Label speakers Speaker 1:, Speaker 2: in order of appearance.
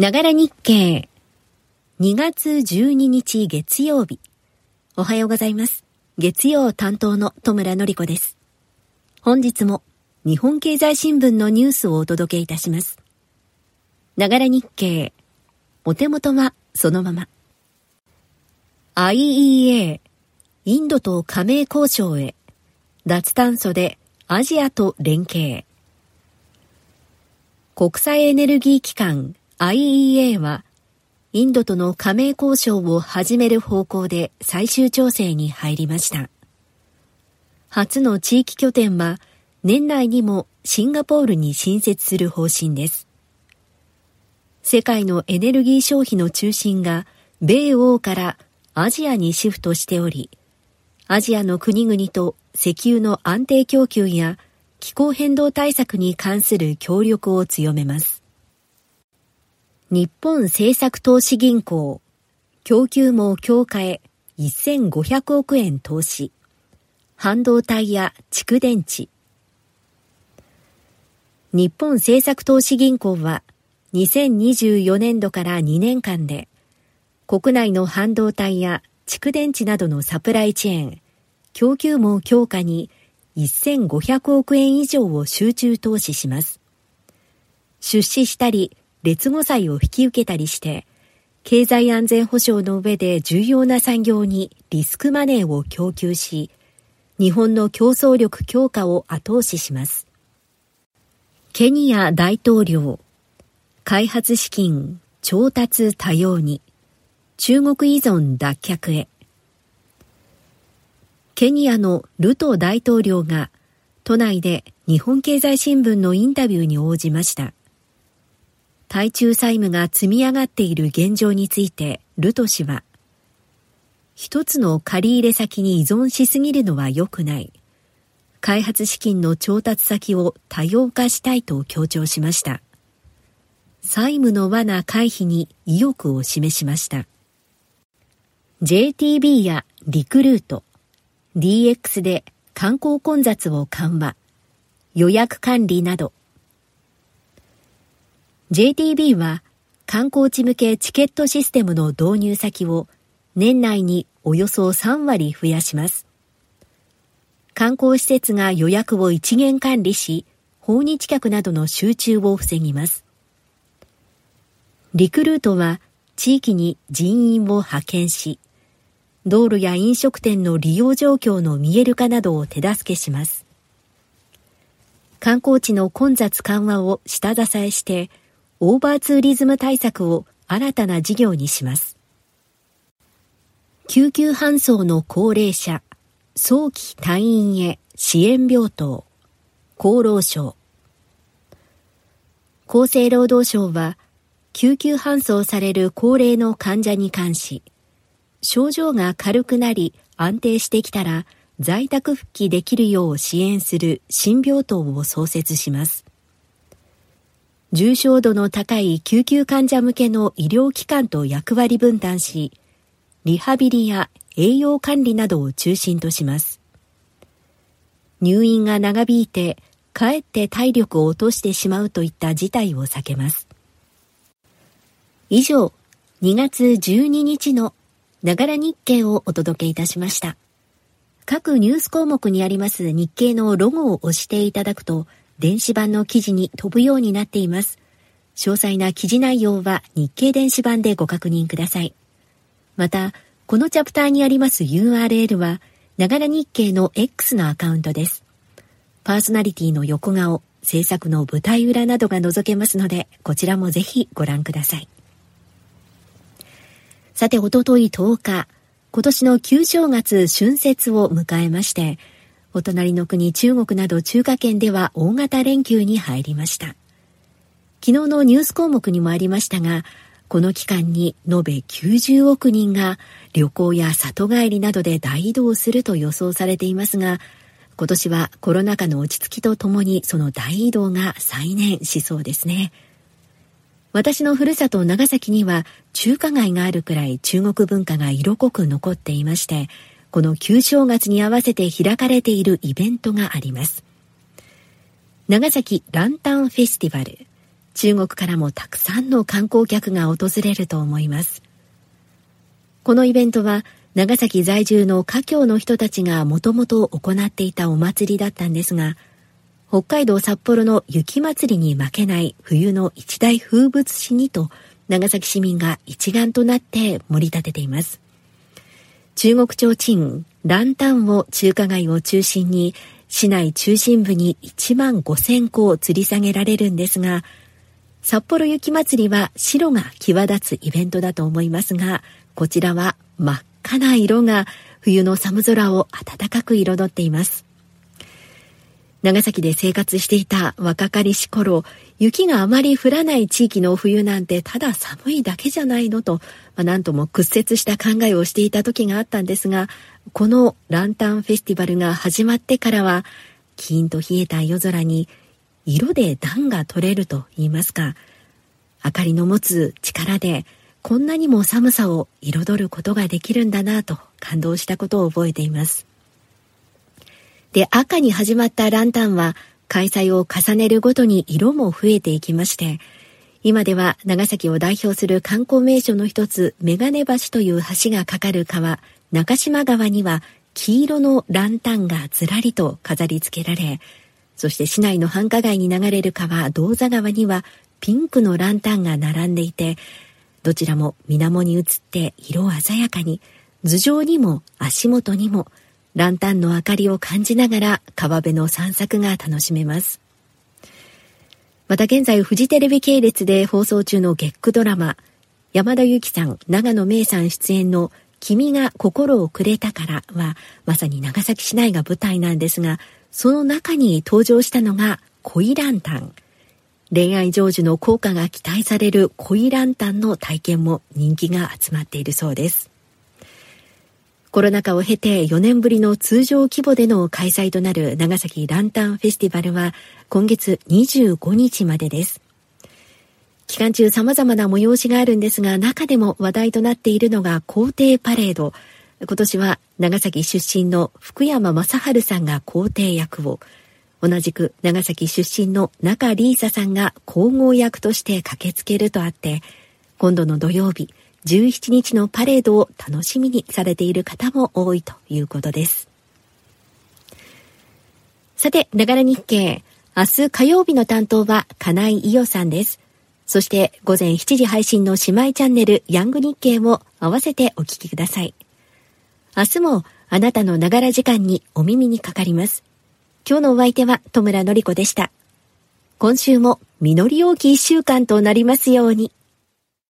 Speaker 1: ながら日経。2月12日月曜日。おはようございます。月曜担当の戸村のり子です。本日も日本経済新聞のニュースをお届けいたします。ながら日経。お手元はそのまま。IEA。インドと加盟交渉へ。脱炭素でアジアと連携。国際エネルギー機関 IEA は、インドとの加盟交渉を始める方向で最終調整に入りました。初の地域拠点は、年内にもシンガポールに新設する方針です。世界のエネルギー消費の中心が、米欧からアジアにシフトしており、アジアの国々と石油の安定供給や気候変動対策に関する協力を強めます。日本政策投資銀行、供給網強化へ1500億円投資、半導体や蓄電池。日本政策投資銀行は2024年度から2年間で国内の半導体や蓄電池などのサプライチェーン、供給網強化に1500億円以上を集中投資します。出資したり劣後債を引き受けたりして、経済安全保障の上で重要な産業にリスクマネーを供給し、日本の競争力強化を後押しします。ケニア大統領、開発資金調達多様に、中国依存脱却へ。ケニアのルト大統領が都内で日本経済新聞のインタビューに応じました。対中債務が積み上がっている現状について、ルト氏は、一つの借入先に依存しすぎるのは良くない。開発資金の調達先を多様化したいと強調しました。債務の罠回避に意欲を示しました。JTB やリクルート、DX で観光混雑を緩和、予約管理など、JTB は観光地向けチケットシステムの導入先を年内におよそ3割増やします。観光施設が予約を一元管理し、訪日客などの集中を防ぎます。リクルートは地域に人員を派遣し、道路や飲食店の利用状況の見える化などを手助けします。観光地の混雑緩和を下支えして、オーバーツーリズム対策を新たな事業にします。救急搬送の高齢者、早期退院へ支援病棟、厚労省。厚生労働省は、救急搬送される高齢の患者に関し、症状が軽くなり安定してきたら在宅復帰できるよう支援する新病棟を創設します。重症度の高い救急患者向けの医療機関と役割分担し、リハビリや栄養管理などを中心とします。入院が長引いて、かえって体力を落としてしまうといった事態を避けます。以上、2月12日のながら日経をお届けいたしました。各ニュース項目にあります日経のロゴを押していただくと、電子版の記事に飛ぶようになっています。詳細な記事内容は日経電子版でご確認ください。また、このチャプターにあります URL は、ながら日経の X のアカウントです。パーソナリティの横顔、制作の舞台裏などが覗けますので、こちらもぜひご覧ください。さて、おととい10日、今年の旧正月春節を迎えまして、お隣の国中国など中華圏では大型連休に入りました。昨日のニュース項目にもありましたが、この期間に延べ90億人が旅行や里帰りなどで大移動すると予想されていますが、今年はコロナ禍の落ち着きとともにその大移動が再燃しそうですね。私のふるさと長崎には中華街があるくらい中国文化が色濃く残っていまして、この旧正月に合わせて開かれているイベントがあります。長崎ランタンフェスティバル、中国からもたくさんの観光客が訪れると思います。このイベントは長崎在住の華僑の人たちがもともと行っていたお祭りだったんですが、北海道札幌の雪祭りに負けない冬の一大風物詩にと長崎市民が一丸となって盛り立てています。中国提灯、ランタンを中華街を中心に市内中心部に1万5000個を吊り下げられるんですが、札幌雪まつりは白が際立つイベントだと思いますが、こちらは真っ赤な色が冬の寒空を暖かく彩っています。長崎で生活していた若かりし頃、雪があまり降らない地域の冬なんてただ寒いだけじゃないのと、まあ、なんとも屈折した考えをしていた時があったんですが、このランタンフェスティバルが始まってからは、キーンと冷えた夜空に色で暖が取れると言いますか、明かりの持つ力でこんなにも寒さを彩ることができるんだなと感動したことを覚えています。で、赤に始まったランタンは開催を重ねるごとに色も増えていきまして、今では長崎を代表する観光名所の一つ、メガネ橋という橋がかかる川、中島川には黄色のランタンがずらりと飾り付けられ、そして市内の繁華街に流れる川、銅座川にはピンクのランタンが並んでいて、どちらも水面に映って色鮮やかに、頭上にも足元にもランタンの明かりを感じながら川辺の散策が楽しめます。また現在フジテレビ系列で放送中の月9ドラマ、山田裕貴さん、長野芽さん出演の君が心をくれたからは、まさに長崎市内が舞台なんですが、その中に登場したのが恋ランタン。恋愛成就の効果が期待される恋ランタンの体験も人気が集まっているそうです。コロナ禍を経て4年ぶりの通常規模での開催となる長崎ランタンフェスティバルは今月25日までです。期間中様々な催しがあるんですが中でも話題となっているのが皇帝パレード。今年は長崎出身の福山雅治さんが皇帝役を、同じく長崎出身の中里依紗さんが皇后役として駆けつけるとあって、今度の土曜日、17日のパレードを楽しみにされている方も多いということです。さて、ながら日経。明日火曜日の担当は金井伊代さんです。そして午前7時配信の姉妹チャンネルヤング日経も合わせてお聞きください。明日もあなたのながら時間にお耳にかかります。今日のお相手は戸村のり子でした。今週も実り多き一週間となりますように。